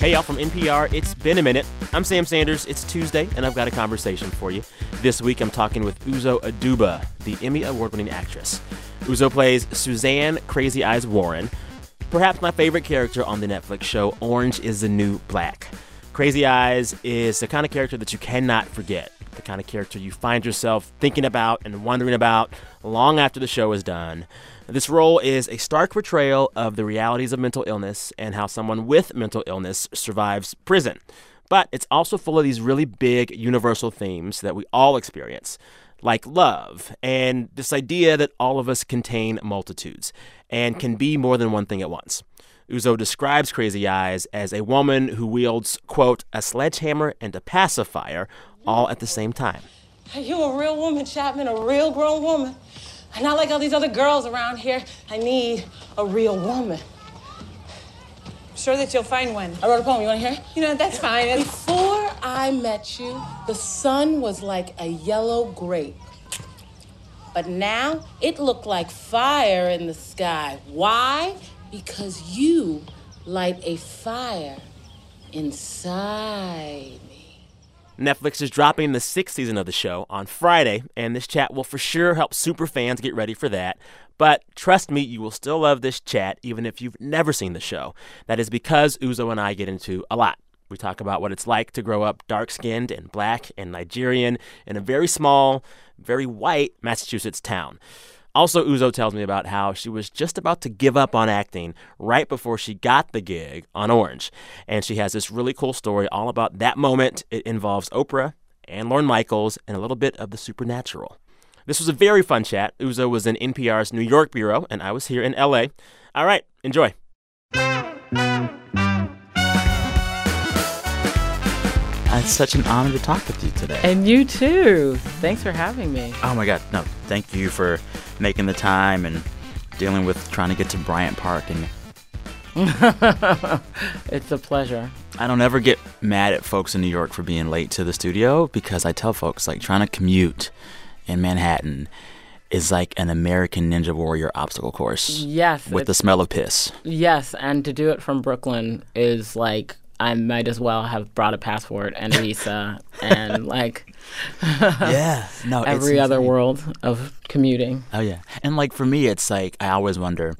Hey, y'all, from NPR, it's been a minute. I'm Sam Sanders. It's Tuesday, and I've got a conversation for you. This week, I'm talking with Uzo Aduba, the Emmy Award winning actress. Uzo plays Suzanne Crazy Eyes Warren, perhaps my favorite character on the Netflix show Orange is the New Black. Crazy Eyes is the kind of character that you cannot forget, the kind of character you find yourself thinking about and wondering about long after the show is done. This role is a stark portrayal of the realities of mental illness and how someone with mental illness survives prison. But it's also full of these really big universal themes that we all experience, like love and this idea that all of us contain multitudes and can be more than one thing at once. Uzo describes Crazy Eyes as a woman who wields, quote, a sledgehammer and a pacifier all at the same time. Are you a real woman, Chapman? A real grown woman? Not like all these other girls around here. I need a real woman. I'm Sure that you'll find one. I wrote a poem. You want to hear? You know, that's fine. Before I met you, the sun was like a yellow grape. But now it looked like fire in the sky. Why? Because you light a fire inside me. Netflix is dropping the sixth season of the show on Friday, and this chat will for sure help super fans get ready for that. But trust me, you will still love this chat even if you've never seen the show. That is because Uzo and I get into a lot. We talk about what it's like to grow up dark skinned and black and Nigerian in a very small, very white Massachusetts town. Also, Uzo tells me about how she was just about to give up on acting right before she got the gig on Orange. And she has this really cool story all about that moment. It involves Oprah and Lorne Michaels and a little bit of the supernatural. This was a very fun chat. Uzo was in NPR's New York bureau, and I was here in LA. All right, enjoy. Uh, it's such an honor to talk with you today. And you too. Thanks for having me. Oh my God, no, thank you for making the time and dealing with trying to get to Bryant Park. And It's a pleasure. I don't ever get mad at folks in New York for being late to the studio because I tell folks like trying to commute in Manhattan is like an American Ninja Warrior obstacle course Yes. with the smell of piss. yes, and to do it from Brooklyn is like I might as well have brought a passport and a visa and like yeah, no, it's every other world of commuting. Oh yeah, and like for me, it's like I always wonder,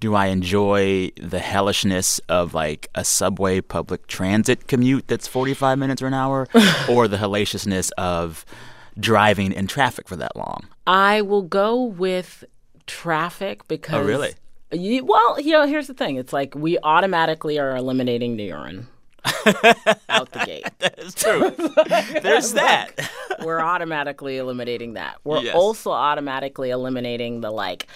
do I enjoy the hellishness of like a subway public transit commute that's forty five minutes or an hour, or the hellaciousness of driving in traffic for that long? I will go with traffic because Oh, really? You, well, you know, here's the thing. It's like we automatically are eliminating the urine out the gate. That's true. There's that. We're automatically eliminating that. We're Yes. also automatically eliminating the like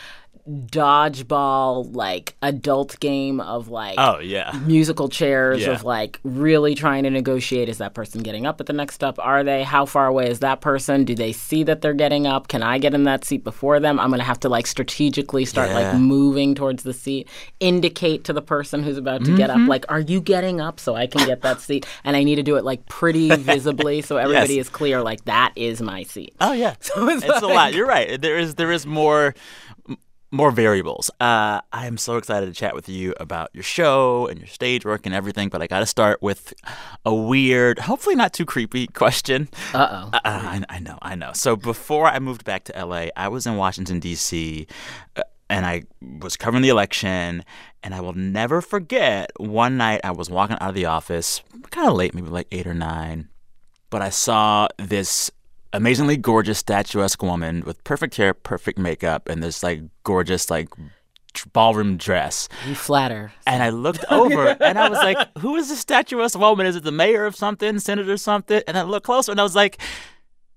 dodgeball like adult game of like Oh yeah. musical chairs Yeah. of like really trying to negotiate is that person getting up at the next step are they how far away is that person do they see that they're getting up can i get in that seat before them i'm going to have to like strategically start Yeah. like moving towards the seat indicate to the person who's about to get Mm-hmm. up like are you getting up so i can get that seat and i need to do it like pretty visibly so everybody Yes. is clear like that is my seat Oh yeah. it's it's a lot. You're right. There is there is more m- more variables. Uh, I am so excited to chat with you about your show and your stage work and everything. But I got to start with a weird, hopefully not too creepy question. uh-oh Uh, I, I know, I know. So before I moved back to LA, I was in Washington D.C. uh, and I was covering the election. And I will never forget one night I was walking out of the office, kind of late, maybe like eight or nine, but I saw this amazingly gorgeous statuesque woman with perfect hair, perfect makeup, and this like gorgeous like ballroom dress. you flatter And I looked over and I was like, who is this statuesque woman? Is it the mayor of something, senator something? And I looked closer and I was like,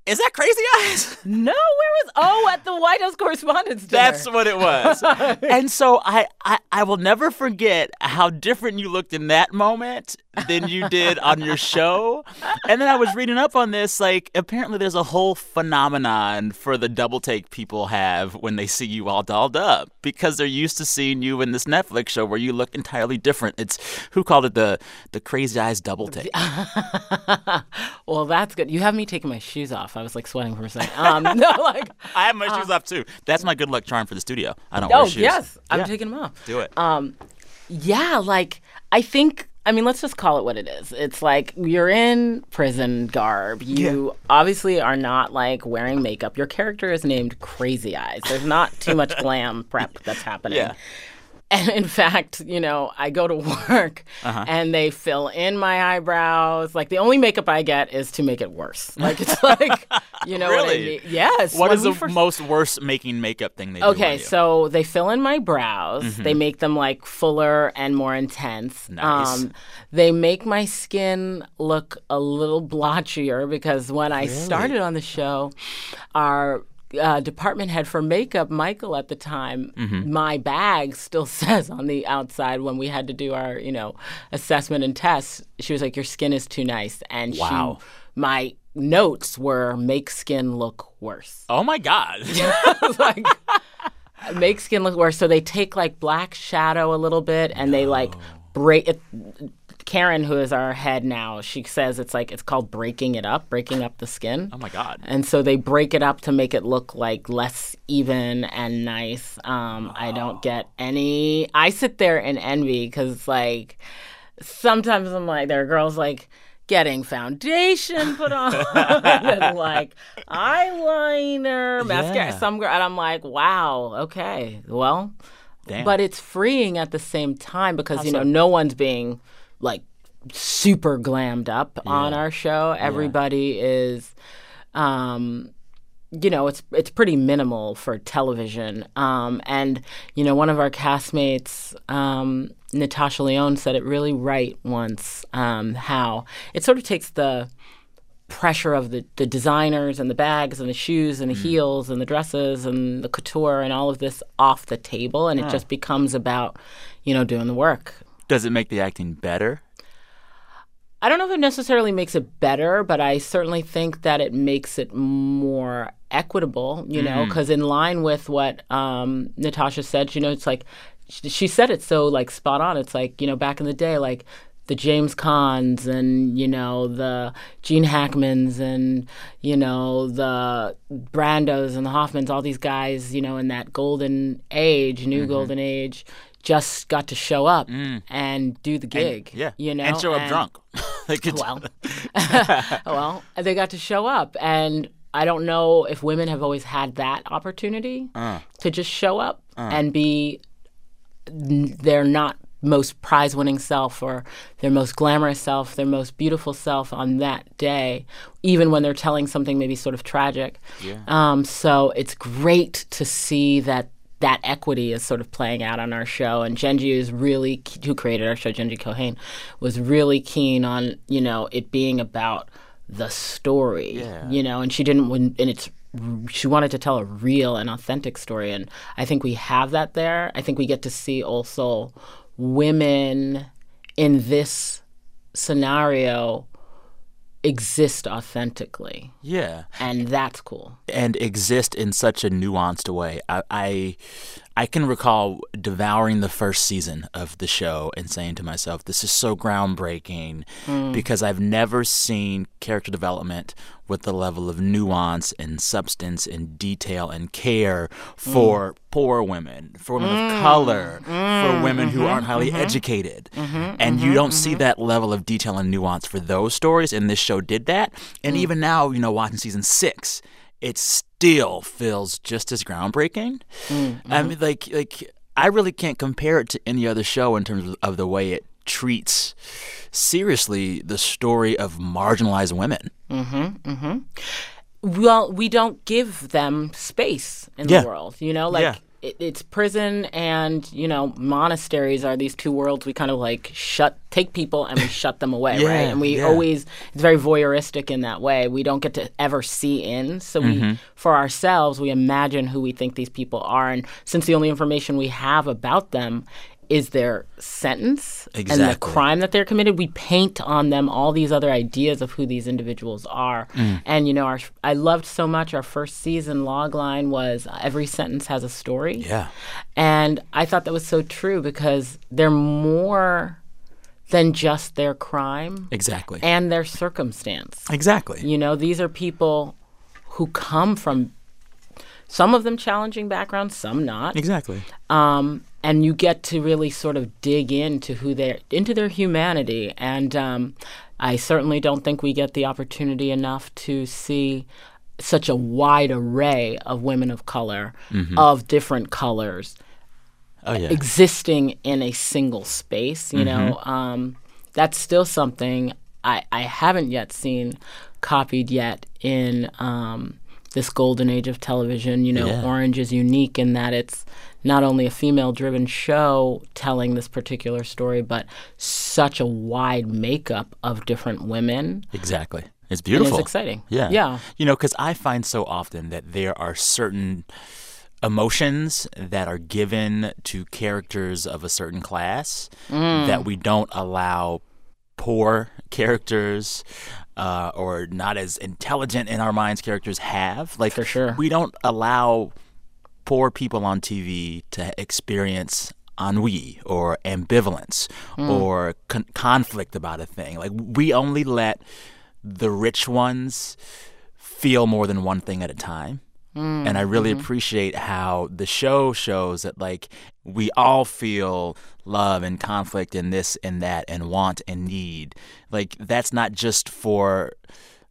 is that Crazy Eyes? no where was oh at the white house correspondence dinner That's what it was. and so I, I, I will never forget how different you looked in that moment than you did on your show. And then I was reading up on this. Like, apparently, there's a whole phenomenon for the double take people have when they see you all dolled up because they're used to seeing you in this Netflix show where you look entirely different. It's who called it the the Crazy Eyes double take. well, that's good. You have me taking my shoes off. I was like sweating for a second. Um, no, like, I have my shoes off too. That's my good luck charm for the studio. I don't oh wear shoes. Oh yes, I'm taking them off. Do it. Um, yeah, like I think I mean, let's just call it what it is. It's like you're in prison garb. You obviously are not like wearing makeup. Your character is named Crazy Eyes. There's not too much glam prep that's happening. Yeah. And in fact, you know, I go to work Uh-huh. and they fill in my eyebrows. Like the only makeup I get is to make it worse. Like it's like, you know what I mean? Yes. What is the first- most worst making makeup thing they do? Okay, so they fill in my brows. Mm-hmm. They make them like fuller and more intense. Um, Nice. they make my skin look a little blotchier because when I started on the show, our uh, department head for makeup, Michael, at the time, Mm-hmm. my bag still says on the outside when we had to do our, you know, assessment and tests. She was like, "Your skin is too nice," and Wow. she, my notes were make skin look worse oh my god. like make skin look worse. So they take like black shadow a little bit and they like break it. Karen, who is our head now, she says it's like it's called breaking it up, breaking up the skin. oh my god. And so they break it up to make it look like less even and nice. Um, I don't get any. I sit there in envy because, like, sometimes I'm like, there are girls like getting foundation put on and like eyeliner, mascara. Yeah. Some girl, and I'm like, wow, okay, well, Damn. but it's freeing at the same time because you know no one's being like super glammed up on our show. Everybody is um you know it's it's pretty minimal for television. Um and you know one of our castmates um Natasha Lyonne said it really right once um how it sort of takes the pressure of the, the designers and the bags and the shoes and the heels and the dresses and the couture and all of this off the table and it just becomes about you know doing the work Does it make the acting better? I don't know if it necessarily makes it better, but I certainly think that it makes it more equitable, you know, because in line with what um, Natasha said, you know, it's like she, she said it so like spot on. It's like, you know, back in the day, like the James Caans and, you know, the Gene Hackmans and, you know, the Brandos and the Hoffmans, all these guys, you know, in that golden age, new golden age, just got to show up mm. and do the gig. Yeah. You know, and show up and- drunk. Well, well, they got to show up, and I don't know if women have always had that opportunity uh. to just show up uh. and be their not most prize-winning self or their most glamorous self, their most beautiful self on that day, even when they're telling something maybe sort of tragic. Yeah. Um, so it's great to see that that equity is sort of playing out on our show. And Jenji is really, who created our show, Jenji Kohan, was really keen on, you know, it being about the story, you know, and she didn't, and it's, she wanted to tell a real and authentic story. And I think we have that there. I think we get to see also women in this scenario exist authentically. yeah. And that's cool. and exist in such a nuanced way. I, I I can recall devouring the first season of the show and saying to myself, "This is so groundbreaking," hmm. because I've never seen character development with the level of nuance and substance and detail and care for mm. poor women, for women of mm. color, for mm. women who mm-hmm. aren't highly mm-hmm. educated, mm-hmm. and you don't see that level of detail and nuance for those stories. And this show did that. And even now, you know, watching season six it still feels just as groundbreaking. I mean, like, like I really can't compare it to any other show in terms of, of the way it treats seriously the story of marginalized women. well we don't give them space in Yeah. the world you know like Yeah. it, it's prison and you know monasteries are these two worlds we kind of like shut take people and we shut them away Yeah, right and we always it's very voyeuristic in that way we don't get to ever see in so Mm-hmm. we for ourselves we imagine who we think these people are and since the only information we have about them is their sentence exactly. and the crime that they're committed, we paint on them all these other ideas of who these individuals are. Mm. And you know, our I loved so much our first season log line was every sentence has a story. Yeah. And I thought that was so true because they're more than just their crime Exactly. and their circumstance. exactly. You know, these are people who come from some of them challenging backgrounds, some not. Exactly. Um, and you get to really sort of dig into who they're into their humanity. And um, I certainly don't think we get the opportunity enough to see such a wide array of women of color, of different colors, Oh yeah. existing in a single space. You know, um, that's still something I, I haven't yet seen copied yet in um, this golden age of television. You know, Yeah. Orange is unique in that it's not only a female-driven show telling this particular story, but such a wide makeup of different women. Exactly. It's And beautiful. it's exciting. Yeah. Yeah. You know, because I find so often that there are certain emotions that are given to characters of a certain class Mm. that we don't allow poor characters uh, or not as intelligent in our minds characters have. Like, For sure. we don't allow poor people on TV to experience ennui or ambivalence Hmm. or con- conflict about a thing. Like we only let the rich ones feel more than one thing at a time. Hmm. And I really Mm-hmm. appreciate how the show shows that like we all feel love and conflict and this and that and want and need. Like that's not just for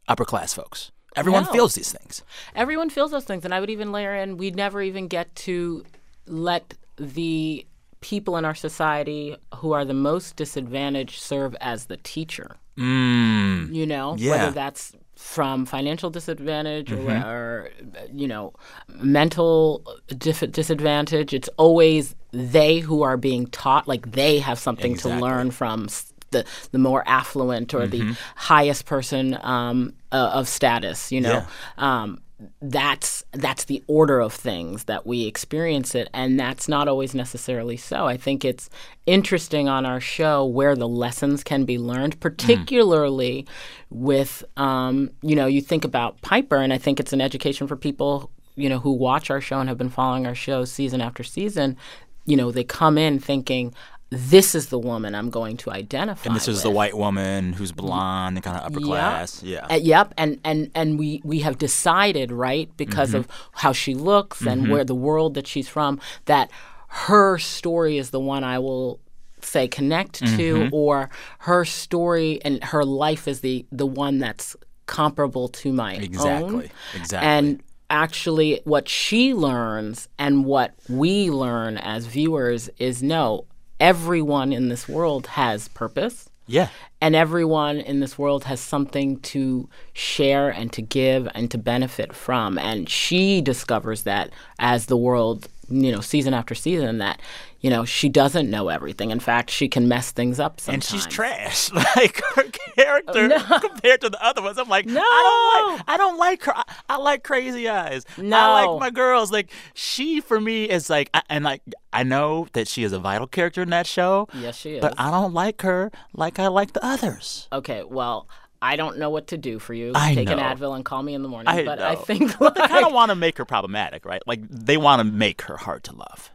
upper class folks. Everyone No. feels these things. Everyone feels those things, and I would even layer in we never even get to let the people in our society who are the most disadvantaged serve as the teacher. Mm. You know, Yeah. whether that's from financial disadvantage or, or you know mental dif- disadvantage. It's always they who are being taught like they have something Exactly. to learn from the the more affluent or the highest person um, uh, of status you know? Um, that's that's the order of things that we experience it and that's not always necessarily so. I think it's interesting on our show where the lessons can be learned particularly with um, you know you think about piper and i think it's an education for people you know who watch our show and have been following our show season after season. You know they come in thinking this is the woman i'm going to identify And this is the white woman who's blonde and kind of upper Yep. class. Yeah. Uh, yep, and and and we we have decided, right, because Mm-hmm. of how she looks and where the world that she's from, that her story is the one I will say connect to, Mm-hmm. or her story and her life is the the one that's comparable to my own. Exactly. Exactly. And actually, what she learns and what we learn as viewers is no, everyone in this world has purpose yeah. and everyone in this world has something to share and to give and to benefit from and she discovers that as the world you know season after season that you know she doesn't know everything in fact she can mess things up And she's trash. Like her character compared to the other ones. I'm like, no. I don't like I don't like her. I, I like crazy eyes. No. I like my girls. Like she for me is like I, and like I know that she is a vital character in that show. Yes, she is. But. I don't like her like I like the others. okay well I don't know what to do for you. I Take an. Advil and call me in the morning. I but I know. think But they kind of want to make her problematic, right? Like they want to make her hard to love.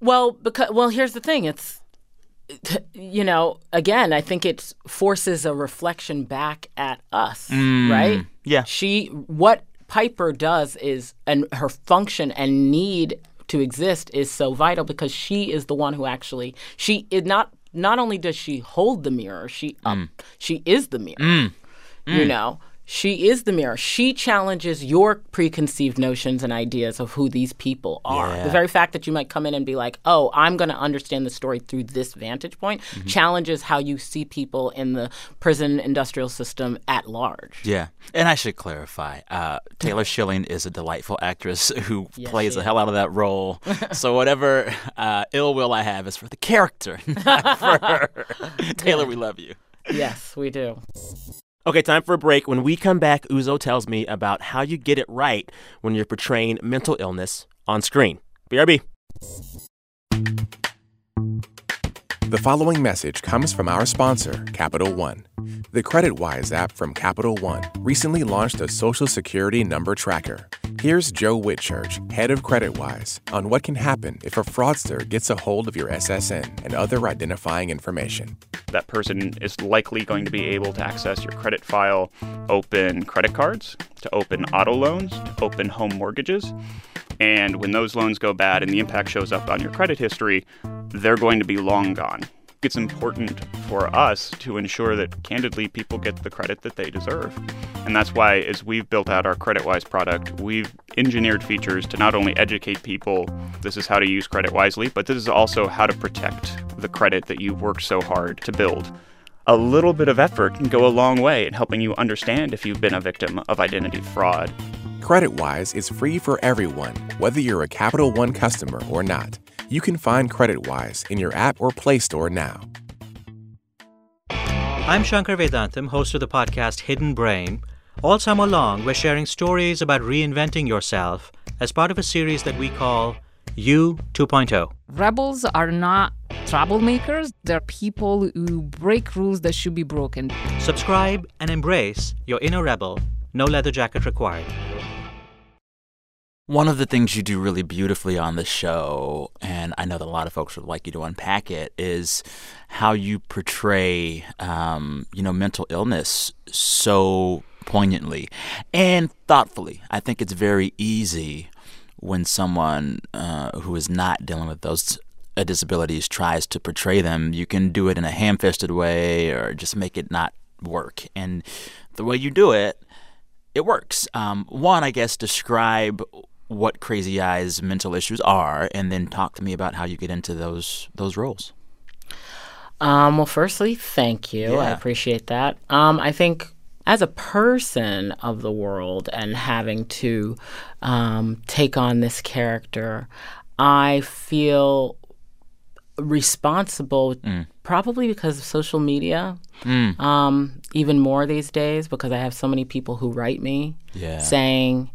Well, because well, here's the thing. It's you know, again, I think it forces a reflection back at us, mm, right? yeah. She what Piper does is and her function and need to exist is so vital because she is the one who actually she is not not only does she hold the mirror, she um, she is the mirror. You know, she is the mirror. She challenges your preconceived notions and ideas of who these people are. Yeah. The very fact that you might come in and be like, "Oh, I'm going to understand the story through this vantage point," challenges how you see people in the prison industrial system at large. Yeah, and I should clarify. Uh, Taylor Schilling is a delightful actress who plays the hell out of that role. so whatever uh, ill will I have is for the character, not for her. Taylor, we love you. yes, we do. Okay, time for a break. When we come back, Uzo tells me about how you get it right when you're portraying mental illness on screen. BRB. The following message comes from our sponsor, Capital One. The CreditWise app from Capital One recently launched a social security number tracker. Here's Joe Whitchurch, head of CreditWise, on what can happen if a fraudster gets a hold of your SSN and other identifying information. That person is likely going to be able to access your credit file, open credit cards, to open auto loans, to open home mortgages. And when those loans go bad and the impact shows up on your credit history, they're going to be long gone it's important for us to ensure that candidly people get the credit that they deserve. And that's why, as we've built out our CreditWise product, we've engineered features to not only educate people this is how to use credit wisely, but this is also how to protect the credit that you've worked so hard to build. A little bit of effort can go a long way in helping you understand if you've been a victim of identity fraud. CreditWise is free for everyone, whether you're a Capital One customer or not you can find CreditWise in your app or Play Store now. I'm Shankar Vedantam, host of the podcast Hidden Brain. All summer long, we're sharing stories about reinventing yourself as part of a series that we call You 2.0. Rebels are not troublemakers, they're people who break rules that should be broken. Subscribe and embrace your inner rebel. No leather jacket required. One of the things you do really beautifully on the show, and I know that a lot of folks would like you to unpack it, is how you portray, um, you know, mental illness so poignantly and thoughtfully. I think it's very easy when someone uh, who is not dealing with those uh, disabilities tries to portray them. You can do it in a ham-fisted way or just make it not work. And the way you do it, it works. Um, one, I guess, describe what Crazy Eyes mental issues are, and then talk to me about how you get into those those roles. Um, well, firstly, thank you. Yeah. I appreciate that. Um, I think as a person of the world and having to um, take on this character, I feel responsible mm. probably because of social media mm. um, even more these days because i have so many people who write me yeah. saying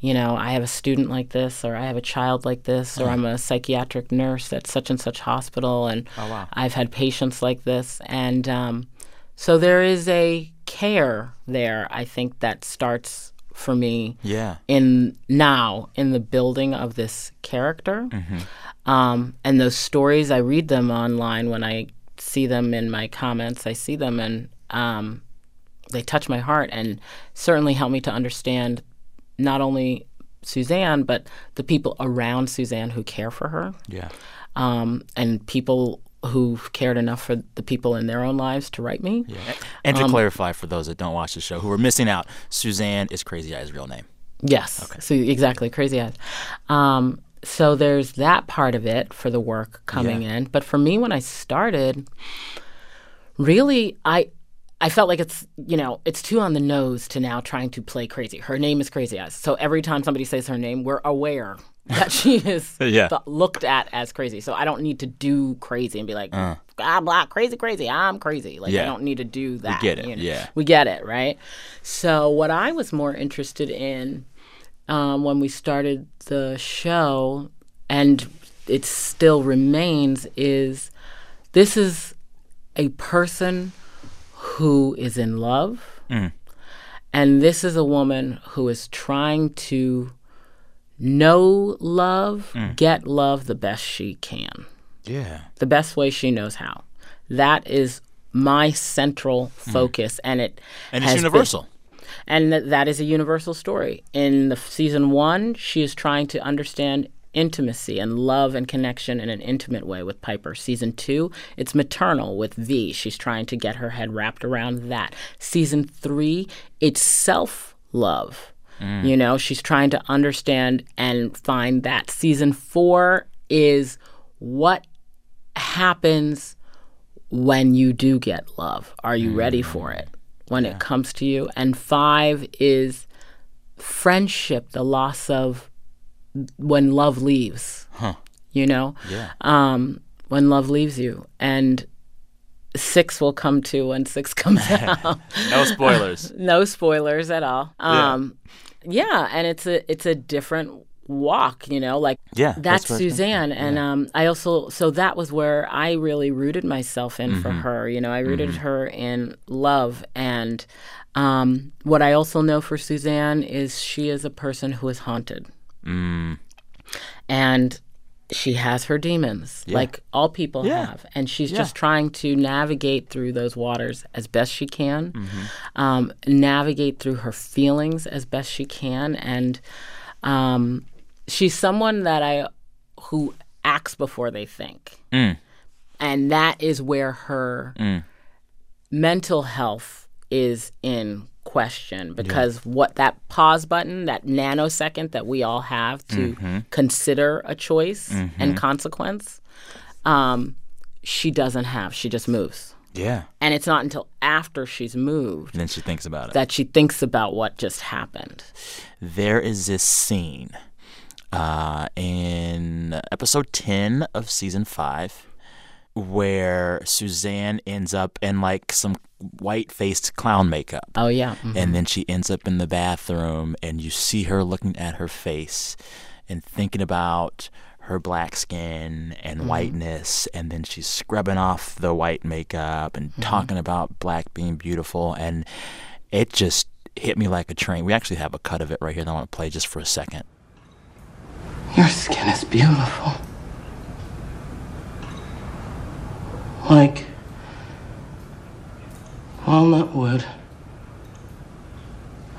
you know, I have a student like this, or I have a child like this, or I'm a psychiatric nurse at such and such hospital, and oh, wow. I've had patients like this. And um, so there is a care there, I think, that starts for me yeah. in now in the building of this character. Mm-hmm. Um, and those stories, I read them online when I see them in my comments, I see them and um, they touch my heart and certainly help me to understand not only Suzanne, but the people around Suzanne who care for her. Yeah. Um, and people who've cared enough for the people in their own lives to write me. Yeah. And to um, clarify for those that don't watch the show who are missing out, Suzanne is Crazy Eyes' real name. Yes. Okay. So exactly, Crazy Eyes. Um, so there's that part of it for the work coming yeah. in. But for me, when I started, really, I I felt like it's you know it's too on the nose to now trying to play crazy. Her name is Crazy Eyes, so every time somebody says her name, we're aware that she is yeah. th- looked at as crazy. So I don't need to do crazy and be like uh. blah blah crazy crazy. I'm crazy. Like yeah. I don't need to do that. We get it. You know? Yeah, we get it. Right. So what I was more interested in um, when we started the show, and it still remains, is this is a person who is in love. Mm. And this is a woman who is trying to know love, mm. get love the best she can. Yeah. The best way she knows how. That is my central mm. focus mm. and it And it's universal. Been, and th- that is a universal story. In the season 1, she is trying to understand intimacy and love and connection in an intimate way with Piper. Season two, it's maternal with V. She's trying to get her head wrapped around that. Season three, it's self love. Mm. You know, she's trying to understand and find that. Season four is what happens when you do get love. Are you mm. ready for it when yeah. it comes to you? And five is friendship, the loss of when love leaves. Huh. You know? Yeah. Um, when love leaves you. And six will come to when six comes out. no spoilers. no spoilers at all. Um, yeah. yeah, and it's a it's a different walk, you know, like yeah, that's, that's Suzanne. And yeah. um, I also, so that was where I really rooted myself in mm-hmm. for her. You know, I rooted mm-hmm. her in love and Um, what I also know for Suzanne is she is a person who is haunted. And she has her demons, like all people Yeah. have. And she's Yeah. just trying to navigate through those waters as best she can, um, navigate through her feelings as best she can. And um, she's someone that I, who acts before they think. And that is where her mental health is in question because what that pause button, that nanosecond that we all have to consider a choice and consequence, um, she doesn't have. She just moves. Yeah. And it's not until after she's moved And then she thinks about it. that she thinks about what just happened. there is this scene uh, in episode 10 of season 5 where Suzanne ends up in like some white faced clown makeup. Oh, yeah. Mhm. And then she ends up in the bathroom, and you see her looking at her face and thinking about her black skin and whiteness. And then she's scrubbing off the white makeup and talking about black being beautiful. And it just hit me like a train. We actually have a cut of it right here that I want to play just for a second. Your skin is beautiful. Like walnut wood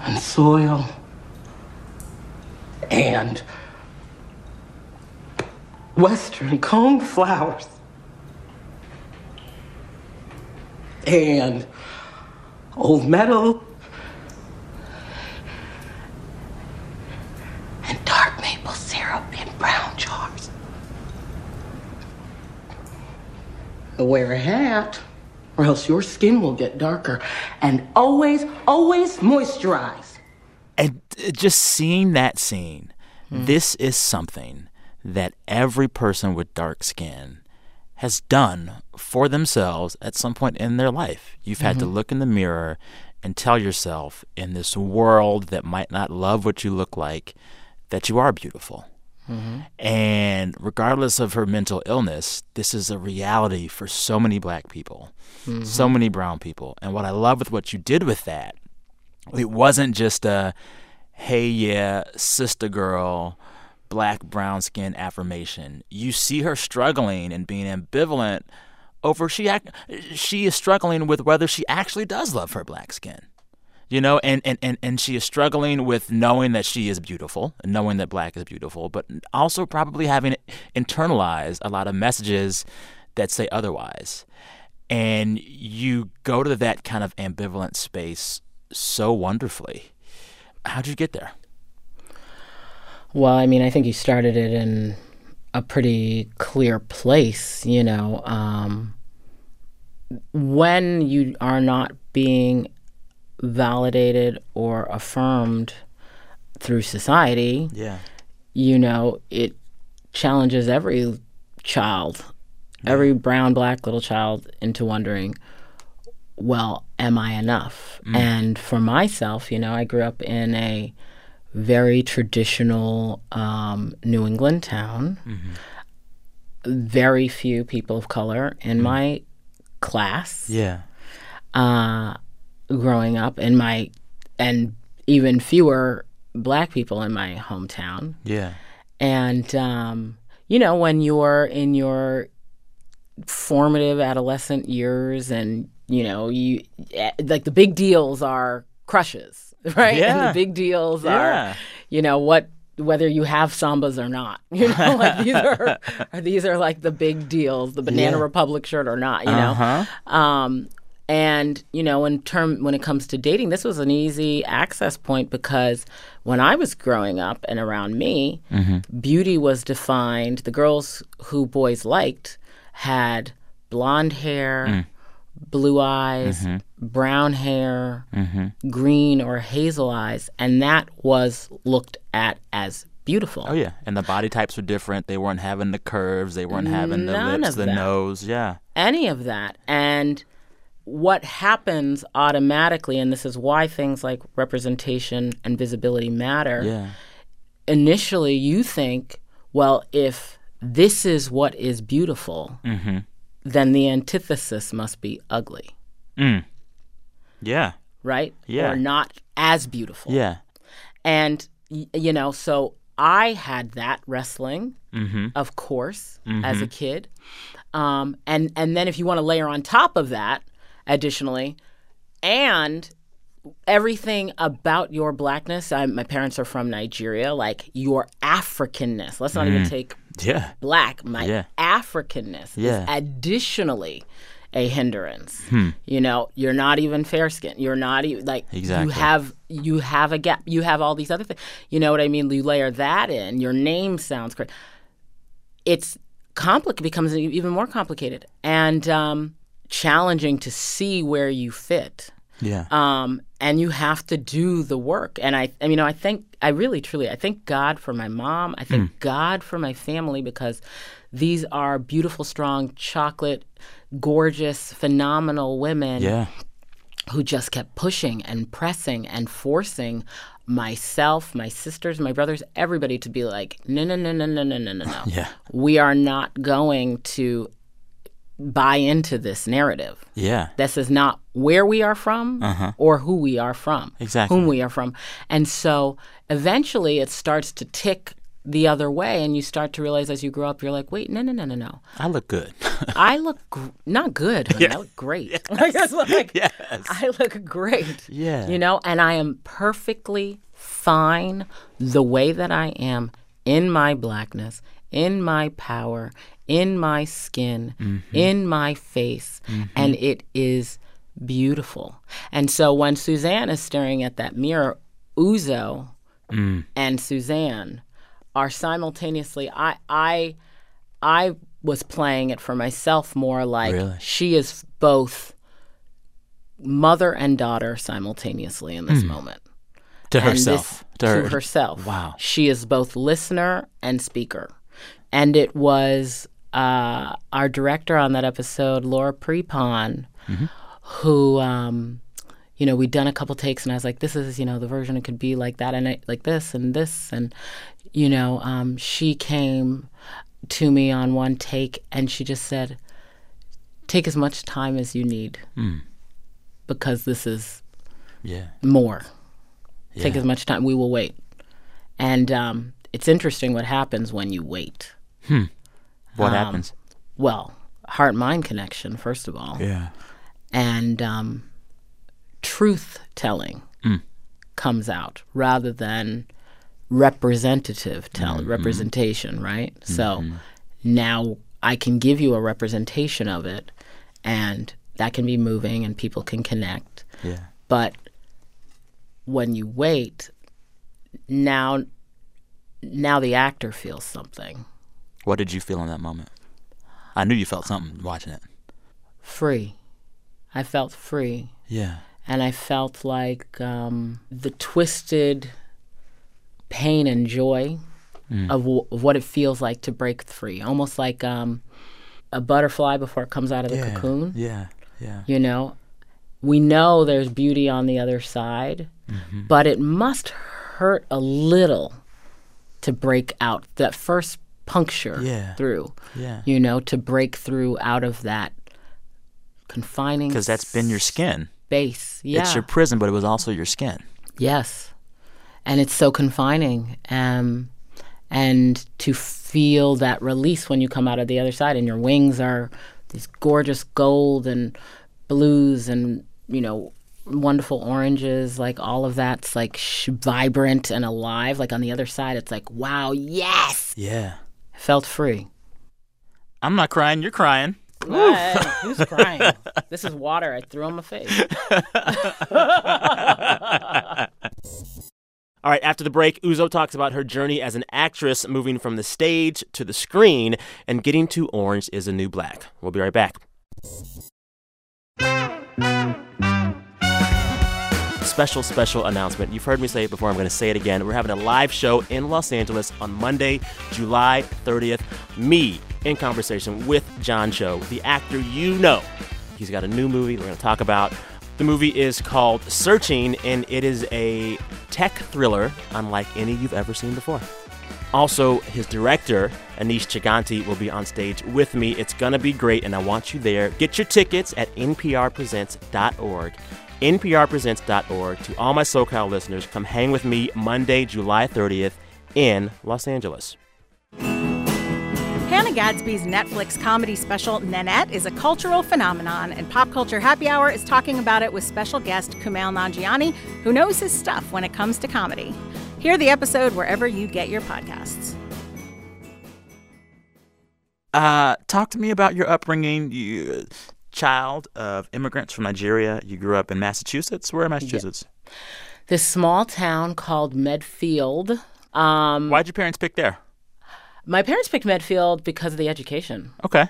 and soil and western cone flowers and old meadow and dark maple syrup in brown jars. Wear a hat, or else your skin will get darker. And always, always moisturize. And uh, just seeing that scene, this is something that every person with dark skin has done for themselves at some point in their life. You've had to look in the mirror and tell yourself in this world that might not love what you look like that you are beautiful. Mm-hmm. And regardless of her mental illness, this is a reality for so many black people, mm-hmm. so many brown people. And what I love with what you did with that it wasn't just a hey yeah sister girl black brown skin affirmation. You see her struggling and being ambivalent over she act, she is struggling with whether she actually does love her black skin you know and, and, and, and she is struggling with knowing that she is beautiful knowing that black is beautiful but also probably having internalized a lot of messages that say otherwise and you go to that kind of ambivalent space so wonderfully how'd you get there Well, I mean, I think you started it in a pretty clear place, you know. Um, when you are not being validated or affirmed through society, yeah. you know, it challenges every child, every brown, black little child into wondering, well, am I enough? And for myself, you know, I grew up in a very traditional um, New England town. Very few people of color in my class. Yeah. Uh, growing up, in my and even fewer black people in my hometown. yeah And, um, you know, when you're in your formative adolescent years and, you know, you eh, like the big deals are crushes, right? And Yeah. the big deals Yeah. are, you know, what whether you have sambas or not. You know, like these are, are these are like the big deals, the Banana Yeah. Republic shirt or not, you know. uh-huh Um, and you know, in term when it comes to dating, this was an easy access point because when I was growing up and around me, mm-hmm. beauty was defined. The girls who boys liked had blonde hair, mm. blue eyes, mm-hmm. brown hair, mm-hmm. green or hazel eyes, and that was looked at as beautiful. oh yeah and the body types were different they weren't having the curves they weren't having the None lips the that. nose yeah any of that. And what happens automatically, and this is why things like representation and visibility matter. yeah Initially, you think, well, if this is what is beautiful, then the antithesis must be ugly. yeah right? Yeah. Or not as beautiful. Yeah. And, you know, so I had that wrestling, Mm-hmm. of course, as a kid. Um, and, and then if you want to layer on top of that, additionally, and everything about your blackness, I, my parents are from Nigeria, like your Africanness. Let's not even take Yeah. black, my Yeah. Africanness Yeah. is additionally a hindrance. You know, you're not even fair skinned. You're not even like Exactly. you have you have a gap. You have all these other things. You know what I mean? You layer that in. Your name sounds great. It's complicated. Becomes even more complicated and um, challenging to see where you fit Yeah. um, and you have to do the work. And I, I mean, you know, I think I really, truly, I thank God for my mom. I thank God for my family because these are beautiful, strong, chocolate, gorgeous, phenomenal women yeah. who just kept pushing and pressing and forcing myself, my sisters, my brothers, everybody to be like, no, no, no, no, no, no, no, no, no. Yeah. We are not going to buy into this narrative. Yeah. This is not where we are from or who we are from, Uh-huh. Exactly. whom we are from. And so eventually it starts to tick the other way, and you start to realize as you grow up, you're like, wait, no, no, no, no, no. I look good. I look gr- not good. honey. I look great. Like, it's like, yes. I look great. Yeah. You know, and I am perfectly fine the way that I am in my blackness, in my power, in my skin, Mm-hmm. in my face, and it is beautiful. And so when Suzanne is staring at that mirror, Uzo Mm. and Suzanne are simultaneously I I I was playing it for myself more like Really? she is both mother and daughter simultaneously in this moment. to And herself. this- to to herself. Wow. She is both listener and speaker. And it was uh, our director on that episode, Laura Prepon, Mm-hmm. who, um, you know, we'd done a couple takes, and I was like, "This is, you know, the version it could be like that, and it, like this, and this, and you know." Um, she came to me on one take, and she just said, "Take as much time as you need, Mm. because this is Yeah. more. Take as much time. We will wait." And um, it's interesting what happens when you wait. What Um, happens? Well, heart mind connection, first of all, Yeah. and um, truth telling Mm. comes out rather than representative tell Mm-hmm. representation, right? So now I can give you a representation of it, and that can be moving, and people can connect. Yeah. But when you wait, now now the actor feels something What did you feel in that moment? I knew you felt something watching it. free. I felt free. Yeah. and I felt like um, the twisted pain and joy of, w- of what it feels like to break free, almost like um, a butterfly before it comes out of the yeah. cocoon. Yeah. Yeah. You know, we know there's beauty on the other side, Mm-hmm. but it must hurt a little to break out that first puncture Yeah. through. Yeah. You know, to break through out of that confining Because that's been your skin. space. Yeah. It's your prison, but it was also your skin. Yes. And it's so confining. Um, and to feel that release when you come out of the other side and your wings are these gorgeous gold and blues and, you know, wonderful oranges, like all of that's like sh- vibrant and alive. Like on the other side, it's like, wow, yes. Yeah. Felt free. I'm not crying. You're crying. who's crying? this is water I threw on my face. All right, after the break, Uzo talks about her journey as an actress moving from the stage to the screen and getting to Orange is a New Black. We'll be right back. Special, special announcement. You've heard me say it before. I'm going to say it again. We're having a live show in Los Angeles on Monday, July 30th. Me in conversation with John Cho, the actor you know. He's got a new movie we're going to talk about. The movie is called Searching, and it is a tech thriller unlike any you've ever seen before. Also, his director, Aneesh Chaganty, will be on stage with me. It's going to be great, and I want you there. Get your tickets at nprpresents.org. nprpresents.org. To all my SoCal listeners, come hang with me Monday, July 30th in Los Angeles. Hannah Gadsby's Netflix comedy special, Nanette, is a cultural phenomenon, and Pop Culture Happy Hour is talking about it with special guest Kumail Nanjiani, who knows his stuff when it comes to comedy. Hear the episode wherever you get your podcasts. Uh, talk to me about your upbringing. You, child of immigrants from Nigeria. You grew up in Massachusetts. Where in Massachusetts? This small town called Medfield. Um, Why'd your parents pick there? my parents picked Medfield because of the education. Okay.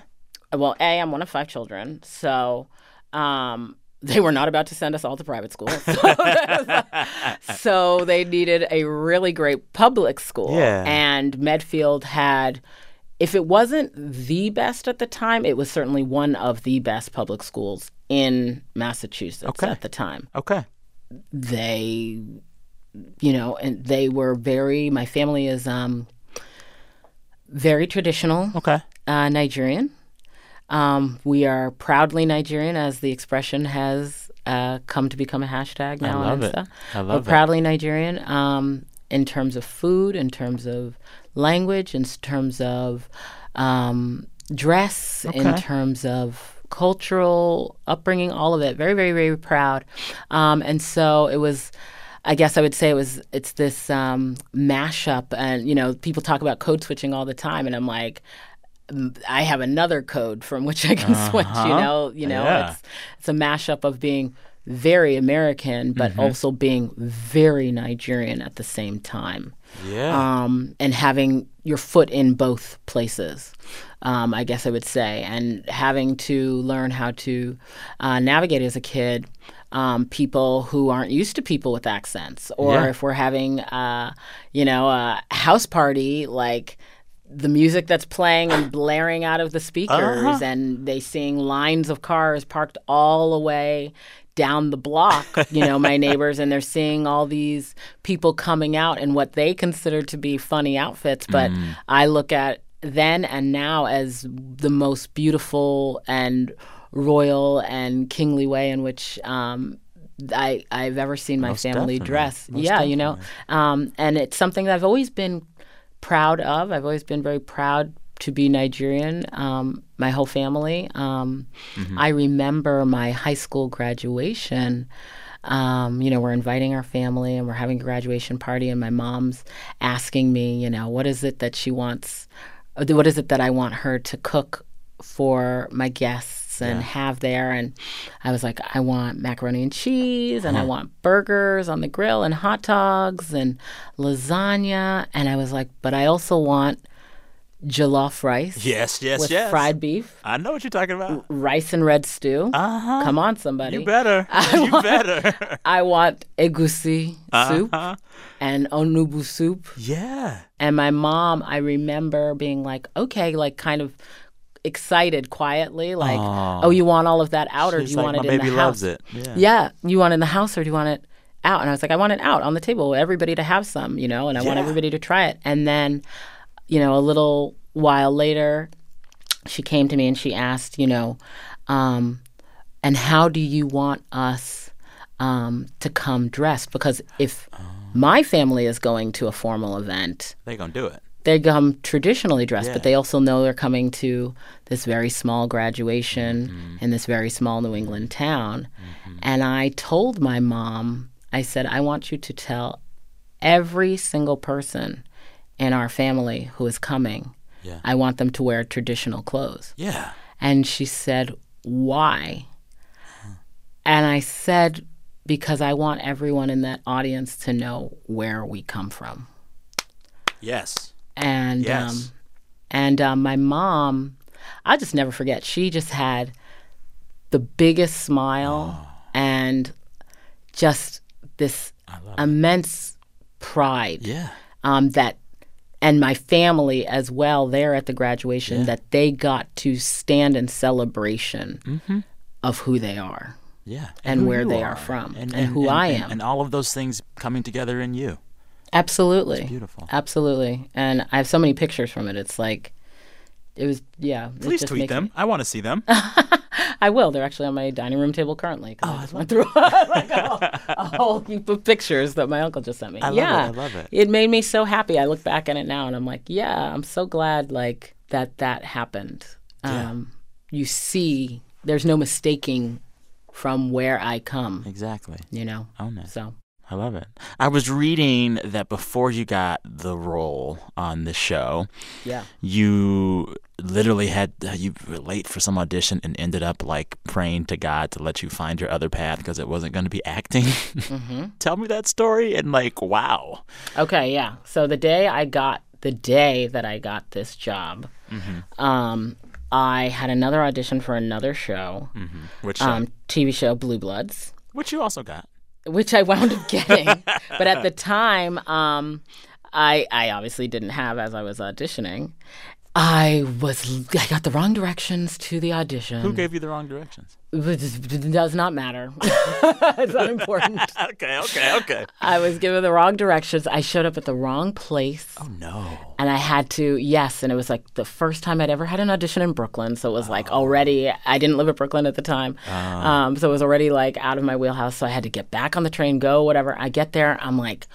Well, A, I'm one of five children, so um, they were not about to send us all to private school. so they needed a really great public school. Yeah. And Medfield had, if it wasn't the best at the time, it was certainly one of the best public schools in Massachusetts Okay. at the time. Okay. They, you know, and they were very, my family is um, very traditional Okay. uh, Nigerian. Um, we are proudly Nigerian, as the expression has uh, come to become a hashtag now I love on it. Insta. I We're love it. proudly Nigerian um, in terms of food, in terms of language, in terms of um, dress, in terms of cultural upbringing, all of it. Very, very, very proud. Um, and so it was. I guess I would say it was it's this um, mashup, and you know people talk about code switching all the time, and I'm like, I have another code from which I can switch. You know, you know, Yeah. it's it's a mashup of being very American, but also being very Nigerian at the same time Yeah. um, and having your foot in both places, um, I guess I would say, and having to learn how to uh, navigate as a kid. Um, people who aren't used to people with accents, or Yeah. if we're having, uh, you know, a house party, like the music that's playing and blaring out of the speakers, Uh-huh. and they seeing lines of cars parked all the way down the block, you know, my neighbors, and they're seeing all these people coming out in what they consider to be funny outfits. But I look at then and now as the most beautiful and royal and kingly way in which um, I, I've ever seen my Most family definitely. dress. Most yeah, you know, um, and it's something that I've always been proud of. I've always been very proud to be Nigerian. Um, my whole family. Um, I remember my high school graduation. Um, you know, we're inviting our family and we're having a graduation party, and my mom's asking me, you know, what is it that she wants? uh, What is it that I want her to cook for my guests and have there? And I was like, I want macaroni and cheese, and I want burgers on the grill, and hot dogs, and lasagna. And I was like, but I also want jollof rice. Yes, yes, with yes. fried beef, I know what you're talking about. rice and red stew. Uh-huh. Come on, somebody. You better. you better. I want egusi soup Uh-huh. and onubu soup. Yeah. And my mom, I remember being like, okay, like kind of excited quietly, like, oh, you want all of that out or do you like, want "My it in baby the loves house? it." Yeah. yeah, you want it in the house or do you want it out? And I was like, I want it out on the table, everybody to have some, you know, and I want everybody to try it. And then, you know, a little while later, she came to me and she asked, you know, um, and how do you want us um, to come dressed? Because if Oh. my family is going to a formal event, they're gonna do it. they come traditionally dressed, Yeah. but they also know they're coming to this very small graduation Mm-hmm. in this very small New England town. And I told my mom, I said, I want you to tell every single person in our family who is coming, Yeah. I want them to wear traditional clothes. Yeah. And she said, Why? And I said, Because I want everyone in that audience to know where we come from Yes. and Yes. um, and um, my mom, I'll just never forget. She just had the biggest smile and just this immense pride Yeah. um, that, and my family as well there at the graduation that they got to stand in celebration mm-hmm. of who they are Yeah. and who where they are from and, and who I am. And all of those things coming together in you. Absolutely. beautiful. Absolutely. And I have so many pictures from it. It's like, it was, yeah. Please just tweet them. me- I want to see them. I will. They're actually on my dining room table currently. 'cause I just went through like a, whole, a whole heap of pictures that my uncle just sent me. I love it, yeah, I love it. It made me so happy. I look back at it now and I'm like, yeah, I'm so glad like that that happened. Um, you see, there's no mistaking from where I come. Exactly. You know. Own it. So I love it. I was reading that before you got the role on the show, yeah. you literally had you were late for some audition and ended up like praying to God to let you find your other path because it wasn't going to be acting. Mm-hmm. Tell me that story and like wow. Okay, yeah. So the day I got the day that I got this job, Mm-hmm. um, I had another audition for another show, Which show? um, TV show Blue Bloods, which you also got. Which I wound up getting. but at the time, um, I I obviously didn't have as I was auditioning. I was I got the wrong directions to the audition. Who gave you the wrong directions? It does not matter. it's not important. okay, okay, okay. I was given the wrong directions. I showed up at the wrong place. Oh no. And I had to, yes. And it was like the first time I'd ever had an audition in Brooklyn. So it was like already, I didn't live in Brooklyn at the time. Um, so it was already like out of my wheelhouse. So I had to get back on the train, go, whatever. I get there, I'm like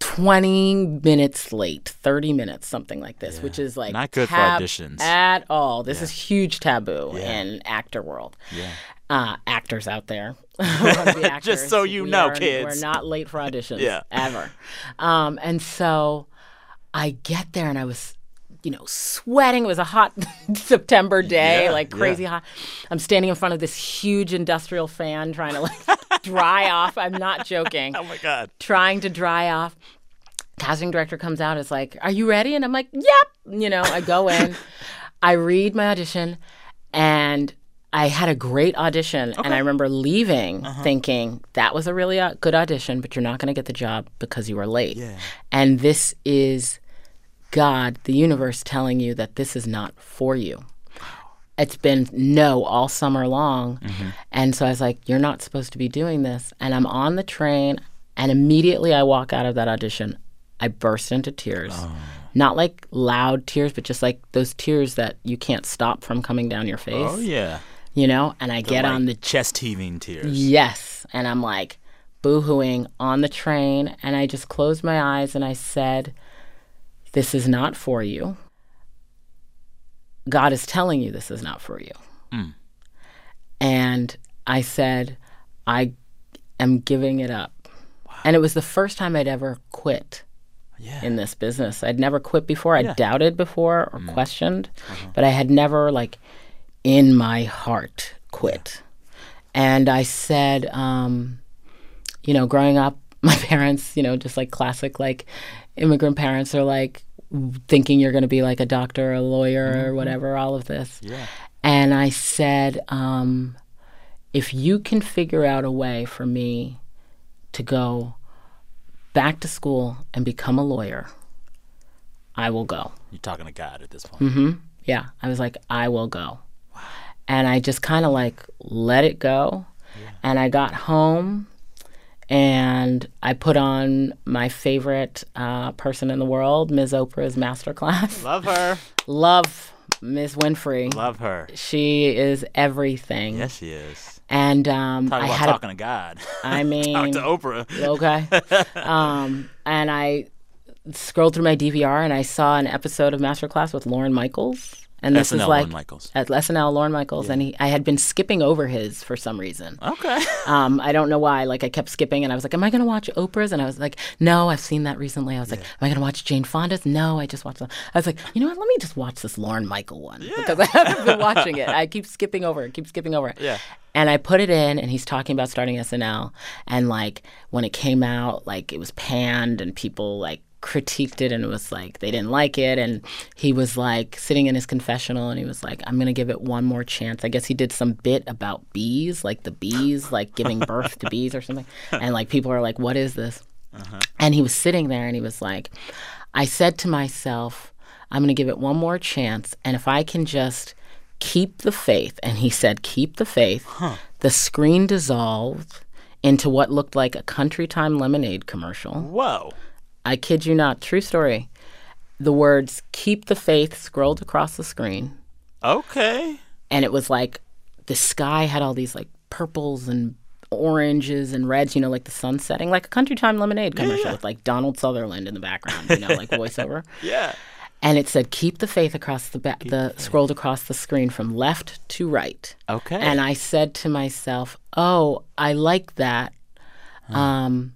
20 minutes late, 30 minutes, something like this, which is like Not good for auditions. At all. This is huge taboo in actor world. Yeah. Uh, actors out there. who wanna be actors, so you know, are- kids. We're not late for auditions Yeah. ever. Um, and so I get there and I was, you know, sweating. It was a hot September day, Yeah, like yeah. crazy hot. I'm standing in front of this huge industrial fan trying to like dry off. I'm not joking. Oh my god. Trying to dry off. Casting director comes out. Is like, "Are you ready?" And I'm like, "Yep." You know, I go in, I read my audition, and I had a great audition. And I remember leaving Uh-huh. thinking that was a really uh, good audition, but you're not going to get the job because you were late. Yeah. And this is God, the universe, telling you that this is not for you. It's been no all summer long. Mm-hmm. And so I was like, You're not supposed to be doing this. And I'm on the train, and immediately I walk out of that audition. I burst into tears. Oh. Not like loud tears, but just like those tears that you can't stop from coming down your face. Oh yeah. You know? And I get on the chest heaving tears. Yes. And I'm like boohooing on the train. And I just closed my eyes and I said, This is not for you. God is telling you this is not for you. Mm. And I said, I am giving it up. And it was the first time I'd ever quit in this business. I'd never quit before. I'd doubted before or mm. questioned, uh-huh. but I had never, like, in my heart, quit. And I said, um, you know, growing up, my parents, you know, just like classic, like immigrant parents are like thinking you're going to be like a doctor, or a lawyer, or whatever, all of this. Yeah. And I said, um, if you can figure out a way for me to go back to school and become a lawyer, I will go. You're talking to God at this point. Yeah. I was like, I will go. And I just kind of like let it go. And I got home and I put on my favorite uh, person in the world, Ms. Oprah's masterclass. Love her. Love Ms. Winfrey. Love her. She is everything. Yes, she is. And um, Talk I had talking a, to God. I mean, Talk to Oprah. okay. um, and I scrolled through my DVR and I saw an episode of Masterclass with Lorne Michaels. And this SNL, is like Lorne Michaels. at SNL, Lorne Michaels, and he, I had been skipping over his for some reason. Okay. Um, I don't know why. Like I kept skipping, and I was like, "Am I going to watch Oprah's?" And I was like, "No, I've seen that recently." I was like, "Am I going to watch Jane Fonda's?" No, I just watched. The-. I was like, "You know what? Let me just watch this Lorne Michael one because I haven't been watching it. I keep skipping over it. Keep skipping over it." Yeah. And I put it in, and he's talking about starting SNL, and like when it came out, like it was panned, and people like critiqued it and was like they didn't like it. And he was like sitting in his confessional and he was like i'm gonna give it one more chance. I guess he did some bit about bees like the bees like giving birth to bees or something. And like people are like what is this? Uh-huh. And he was sitting there and he was like i said to myself i'm gonna give it one more chance. And if i can just keep the faith and he said keep the faith the screen dissolved into what looked like a country time lemonade commercial. Whoa. I kid you not, true story. The words keep the faith scrolled across the screen. Okay. And it was like the sky had all these like purples and oranges and reds, you know, like the sun setting, like a Country Time Lemonade commercial yeah. with like Donald Sutherland in the background, you know, like voiceover. Yeah. And it said, "Keep the faith" across the ba- the scrolled across the screen from left to right. Okay. And I said to myself, "Oh, I like that. Um,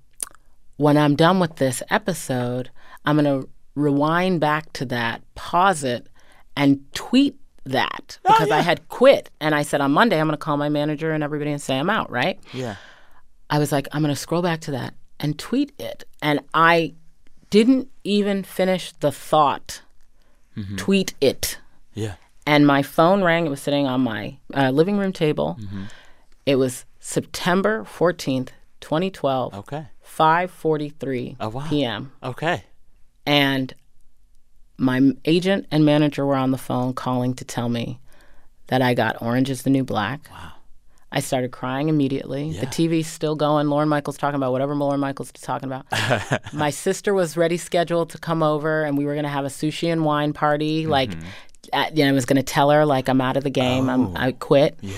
when I'm done with this episode, I'm gonna rewind back to that, pause it, and tweet that because I had quit. And I said on Monday I'm gonna call my manager and everybody and say I'm out. Right? yeah. I was like, I'm going to scroll back to that and tweet it. And I didn't even finish the thought. Tweet it. Yeah. And my phone rang. It was sitting on my uh, living room table. Mm-hmm. It was September 14th, 2012, Okay. 5:43 Oh, wow. p.m. Okay. And my agent and manager were on the phone calling to tell me that I got Orange is the New Black. Wow. I started crying immediately. The TV's still going. Lorne Michaels talking about whatever Lorne Michaels is talking about. my sister was ready scheduled to come over and we were going to have a sushi and wine party. Mm-hmm. Like, at, you know, I was going to tell her, like, I'm out of the game. I'm, oh. I quit. Yeah.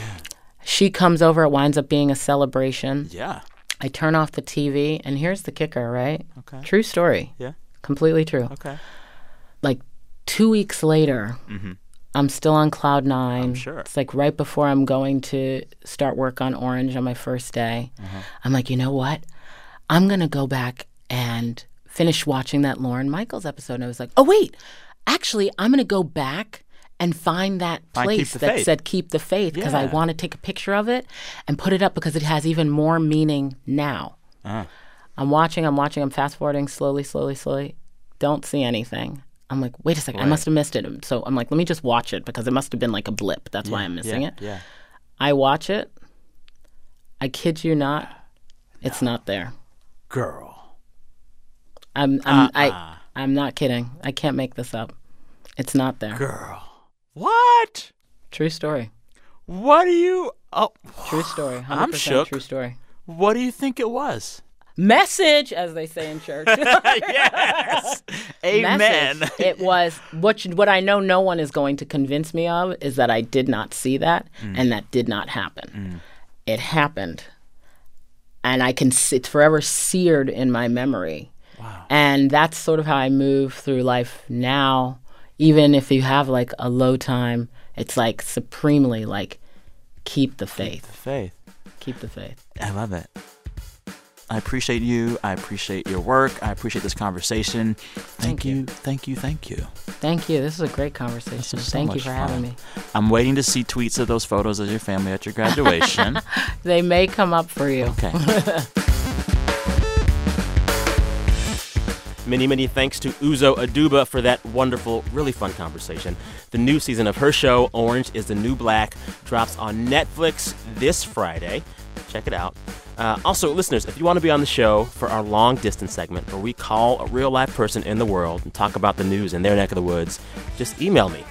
She comes over. It winds up being a celebration. Yeah. I turn off the TV, and here's the kicker, right? Okay. True story. Yeah. Completely true. Okay. Like two weeks later, I'm still on cloud 9 Mm-hmm. sure. It's like right before I'm going to start work on Orange on my first day. Mm-hmm. I'm like, you know what? I'm going to go back and finish watching that Lorne Michaels episode. And I was like, oh, wait, actually, I'm going to go back and find that place that Faith. said keep the faith because I want to take a picture of it and put it up because it has even more meaning now. Uh-huh. I'm watching, I'm watching, I'm fast forwarding slowly, slowly, slowly. Don't see anything. I'm like, wait a second, I must have missed it. So I'm like, let me just watch it because it must have been like a blip. That's why I'm missing yeah. it. Yeah. I watch it. I kid you not, it's not there. Girl. I'm I'm Uh-uh. I I'm not kidding. I can't make this up. It's not there. Girl. What? True story. What do you? Oh, True story. 100% I'm shook. True story. what do you think it was? Message, as they say in church. yes. Amen. message. It was what you, what I know no one is going to convince me of is that I did not see that Mm. and that did not happen. It happened. And I can it's forever seared in my memory. Wow. And that's sort of how I move through life now. Even if you have like a low time, it's like supremely like keep the faith. Keep the faith. Keep the faith. I love it. I appreciate you. I appreciate your work. I appreciate this conversation. Thank, Thank you. you. Thank you. Thank you. Thank you. This is a great conversation. So Thank you for having me. I'm waiting to see tweets of those photos of your family at your graduation. They may come up for you. okay. Many, many thanks to Uzo Aduba for that wonderful, really fun conversation. The new season of her show, Orange is the New Black, drops on Netflix this Friday. Check it out. Uh, also, listeners, if you want to be on the show for our long distance segment where we call a real life person in the world and talk about the news in their neck of the woods, just email me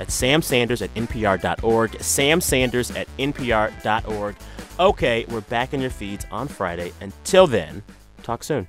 at samsanders at npr.org. samsanders at npr.org. Okay, we're back in your feeds on Friday. Until then, talk soon.